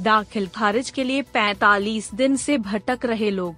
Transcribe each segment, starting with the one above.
दाखिल खारिज के लिए 45 दिन से भटक रहे लोग।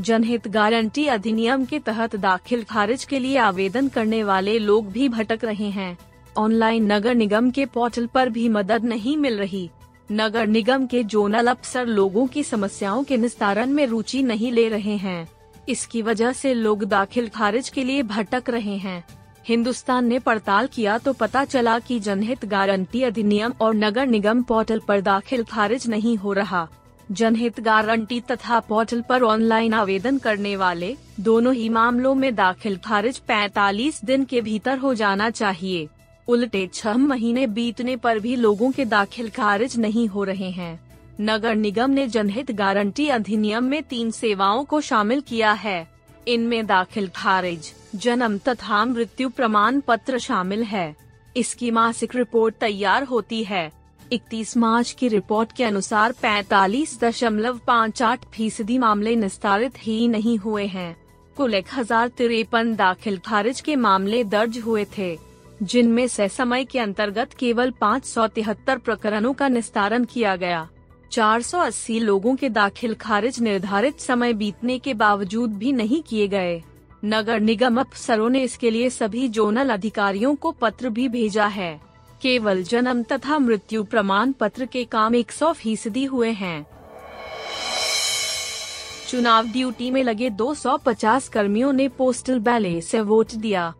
जनहित गारंटी अधिनियम के तहत दाखिल खारिज के लिए आवेदन करने वाले लोग भी भटक रहे हैं। ऑनलाइन नगर निगम के पोर्टल पर भी मदद नहीं मिल रही। नगर निगम के जोनल अफसर लोगों की समस्याओं के निस्तारण में रुचि नहीं ले रहे हैं। इसकी वजह से लोग दाखिल खारिज के लिए भटक रहे हैं। हिंदुस्तान ने पड़ताल किया तो पता चला कि जनहित गारंटी अधिनियम और नगर निगम पोर्टल पर दाखिल खारिज नहीं हो रहा। जनहित गारंटी तथा पोर्टल पर ऑनलाइन आवेदन करने वाले दोनों ही मामलों में दाखिल खारिज 45 दिन के भीतर हो जाना चाहिए। उल्टे छह महीने बीतने पर भी लोगों के दाखिल खारिज नहीं हो रहे हैं। नगर निगम ने जनहित गारंटी अधिनियम में तीन सेवाओं को शामिल किया है। इनमें दाखिल खारिज, जन्म तथा मृत्यु प्रमाण पत्र शामिल है। इसकी मासिक रिपोर्ट तैयार होती है। 31 मार्च की रिपोर्ट के अनुसार पैतालीस दशमलव पाँच आठ फ़ीसदी मामले निस्तारित ही नहीं हुए हैं। कुल एक हज़ार तिरपन दाखिल खारिज के मामले दर्ज हुए थे, जिनमें से समय के अंतर्गत केवल पाँच सौ तिहत्तर प्रकरणों का निस्तारण किया गया। 480 लोगों के दाखिल खारिज निर्धारित समय बीतने के बावजूद भी नहीं किए गए। नगर निगम अफसरों ने इसके लिए सभी जोनल अधिकारियों को पत्र भी भेजा है। केवल जन्म तथा मृत्यु प्रमाण पत्र के काम 100 फ़ीसदी हुए हैं। चुनाव ड्यूटी में लगे 250 कर्मियों ने पोस्टल बैले से वोट दिया।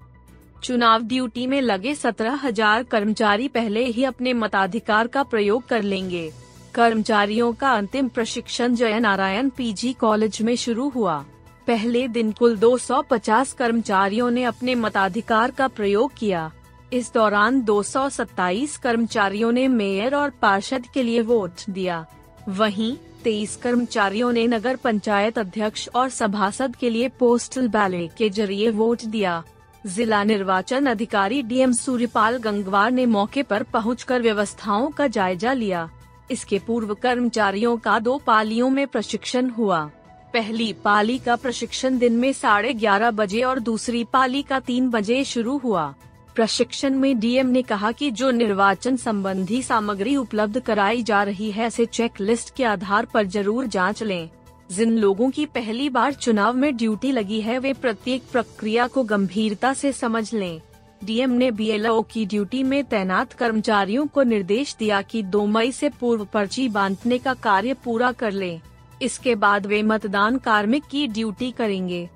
चुनाव ड्यूटी में लगे 17,000 कर्मचारी पहले ही अपने मताधिकार का प्रयोग कर लेंगे। कर्मचारियों का अंतिम प्रशिक्षण जय नारायण पीजी कॉलेज में शुरू हुआ। पहले दिन कुल 250 कर्मचारियों ने अपने मताधिकार का प्रयोग किया। इस दौरान 227 कर्मचारियों ने मेयर और पार्षद के लिए वोट दिया। वहीं 23 कर्मचारियों ने नगर पंचायत अध्यक्ष और सभासद के लिए पोस्टल बैलेट के ज़रिए वोट दिया। जिला निर्वाचन अधिकारी डीएम सूर्यपाल गंगवार ने मौके पर पहुंचकर व्यवस्थाओं का जायजा लिया। इसके पूर्व कर्मचारियों का दो पालियों में प्रशिक्षण हुआ। पहली पाली का प्रशिक्षण दिन में साढ़े ग्यारह बजे और दूसरी पाली का तीन बजे शुरू हुआ। प्रशिक्षण में डीएम ने कहा कि जो निर्वाचन संबंधी सामग्री उपलब्ध कराई जा रही है इसे चेक लिस्ट के आधार पर ज़रूर जाँच लें। जिन लोगों की पहली बार चुनाव में ड्यूटी लगी है, वे प्रत्येक प्रक्रिया को गंभीरता से समझ लें। डीएम ने बीएलओ की ड्यूटी में तैनात कर्मचारियों को निर्देश दिया कि 2 मई से पूर्व पर्ची बांटने का कार्य पूरा कर लें। इसके बाद वे मतदान कार्मिक की ड्यूटी करेंगे।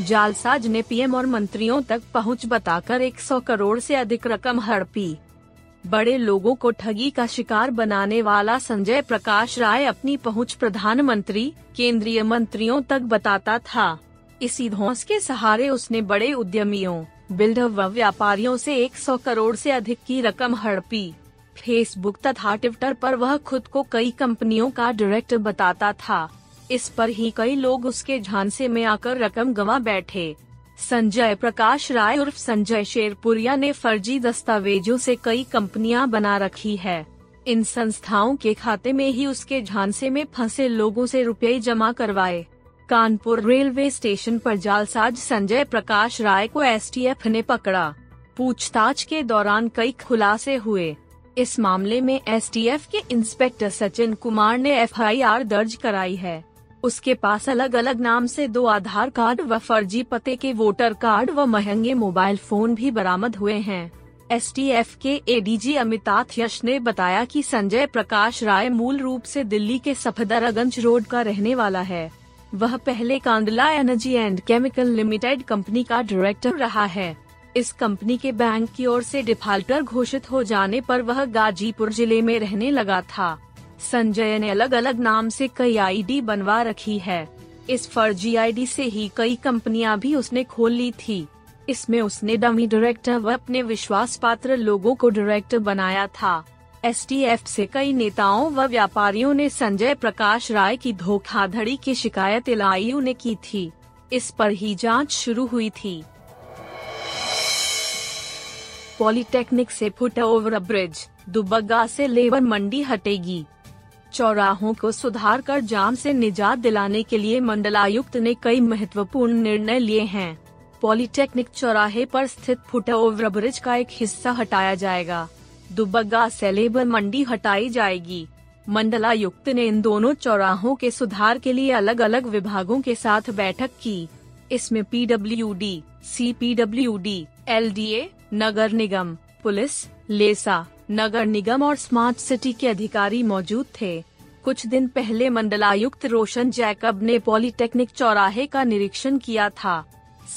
जालसाज ने पीएम और मंत्रियों तक पहुँच बताकर 100 करोड़ से अधिक रकम हड़पी। बड़े लोगों को ठगी का शिकार बनाने वाला संजय प्रकाश राय अपनी पहुँच प्रधानमंत्री, केंद्रीय मंत्रियों तक बताता था। इसी धौस के सहारे उसने बड़े उद्यमियों बिल्डर व व्यापारियों से 100 करोड़ से अधिक की रकम हड़पी। फेसबुक तथा ट्विटर पर वह खुद को कई कंपनियों का डायरेक्टर बताता था। इस पर ही कई लोग उसके झांसे में आकर रकम गंवा बैठे। संजय प्रकाश राय उर्फ़ संजय शेरपुरिया ने फर्जी दस्तावेजों से कई कंपनियाँ बना रखी है। इन संस्थाओं के खाते में ही उसके झांसे में फंसे लोगों से रुपए जमा करवाए। कानपुर रेलवे स्टेशन पर जालसाज संजय प्रकाश राय को एसटीएफ ने पकड़ा। पूछताछ के दौरान कई खुलासे हुए। इस मामले में एसटीएफ के इंस्पेक्टर सचिन कुमार ने एफआईआर दर्ज कराई है। उसके पास अलग अलग नाम से दो आधार कार्ड व फर्जी पते के वोटर कार्ड व महँगे मोबाइल फ़ोन भी बरामद हुए हैं। एसटीएफ के एडीजी अमिताभ यश ने बताया कि संजय प्रकाश राय मूल रूप से दिल्ली के सफदरगंज रोड का रहने वाला है। वह पहले Kandla energy and chemical limited company का डायरेक्टर रहा है। इस कंपनी के बैंक की ओर से डिफाल्टर घोषित हो जाने पर वह गाजीपुर ज़िले में रहने लगा था। संजय ने अलग अलग नाम से कई आईडी बनवा रखी है। इस फर्जी आईडी से ही कई कंपनियाँ भी उसने खोल ली थी। इसमें उसने डमी डायरेक्टर व अपने विश्वास पात्र लोगों को डायरेक्टर बनाया था। एसटीएफ से कई नेताओं व व्यापारियों ने संजय प्रकाश राय की धोखाधड़ी की शिकायत एल ने की थी। इस पर ही जाँच शुरू हुई थी। पॉलिटेक्निक से फुट ओवर ब्रिज, दुबग्गा से लेबर मंडी हटेगी। चौराहों को सुधार कर जाम से निजात दिलाने के लिए मंडलायुक्त ने कई महत्वपूर्ण निर्णय लिए हैं। पॉलिटेक्निक चौराहे पर स्थित फुट ओवर ब्रिज का एक हिस्सा हटाया जाएगा। दुबग्गा से लेबर मंडी हटाई जाएगी। मंडलायुक्त ने इन दोनों चौराहों के सुधार के लिए अलग अलग विभागों के साथ बैठक की। इसमें पीडब्ल्यूडी, सीपीडब्ल्यूडी, एलडीए, नगर निगम पुलिस लेसा नगर निगम और स्मार्ट सिटी के अधिकारी मौजूद थे। कुछ दिन पहले मंडलायुक्त रोशन जैकब ने पॉलिटेक्निक चौराहे का निरीक्षण किया था।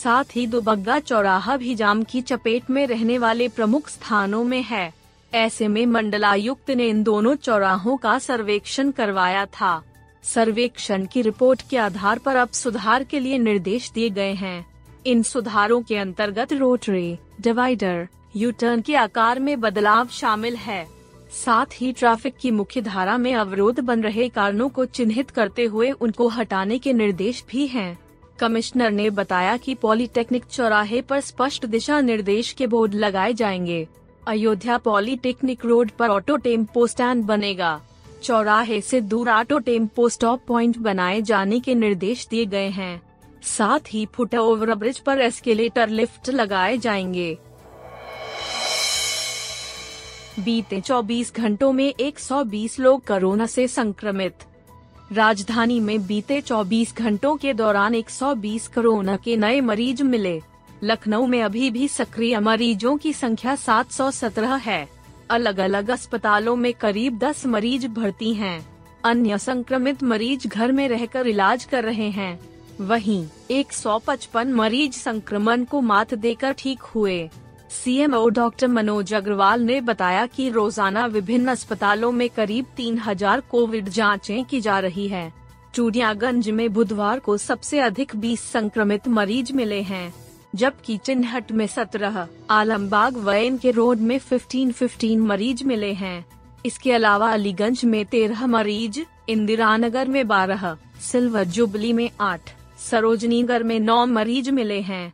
साथ ही दुबग्गा चौराहा भी जाम की चपेट में रहने वाले प्रमुख स्थानों में है। ऐसे में मंडलायुक्त ने इन दोनों चौराहों का सर्वेक्षण करवाया था। सर्वेक्षण की रिपोर्ट के आधार पर अब सुधार के लिए निर्देश दिए गए हैं। इन सुधारों के अंतर्गत रोटरी, डिवाइडर यू टर्न के आकार में बदलाव शामिल है। साथ ही ट्रैफ़िक की मुख्य धारा में अवरोध बन रहे कारणों को चिन्हित करते हुए उनको हटाने के निर्देश भी हैं। कमिश्नर ने बताया कि पॉलिटेक्निक चौराहे पर स्पष्ट दिशा निर्देश के बोर्ड लगाए जाएँगे। अयोध्या पॉलिटेक्निक रोड पर ऑटो टेंपो स्टैंड बनेगा। चौराहे से दूर ऑटो टेंपो स्टॉप पॉइंट बनाए जाने के निर्देश दिए गए हैं। साथ ही फुट ओवर ब्रिज पर एस्केलेटर लिफ्ट लगाए जाएँगे। बीते 24 घंटों में 120 लोग कोरोना से संक्रमित। राजधानी में बीते 24 घंटों के दौरान 120 कोरोना के नए मरीज़ मिले। लखनऊ में अभी भी सक्रिय मरीजों की संख्या 717 है। अलग अलग अस्पतालों में करीब 10 मरीज़ भर्ती हैं। अन्य संक्रमित मरीज़ घर में रहकर इलाज कर रहे हैं। वहीं 155 मरीज़ संक्रमण को मात देकर ठीक हुए। सीएमओ डॉक्टर मनोज अग्रवाल ने बताया कि रोज़ाना विभिन्न अस्पतालों में करीब 3000 कोविड जांचें की जा रही है। चूड़ियागंज में बुधवार को सबसे अधिक 20 संक्रमित मरीज़ मिले हैं। जबकि चिन्हट में 17, आलमबाग व के रोड में 15 15 मरीज़ मिले हैं। इसके अलावा अलीगंज में 13 मरीज़ इंदिरा नगर में 12, सिल्वर जुबली में आठ सरोजनीगर में नौ मरीज़ मिले हैं।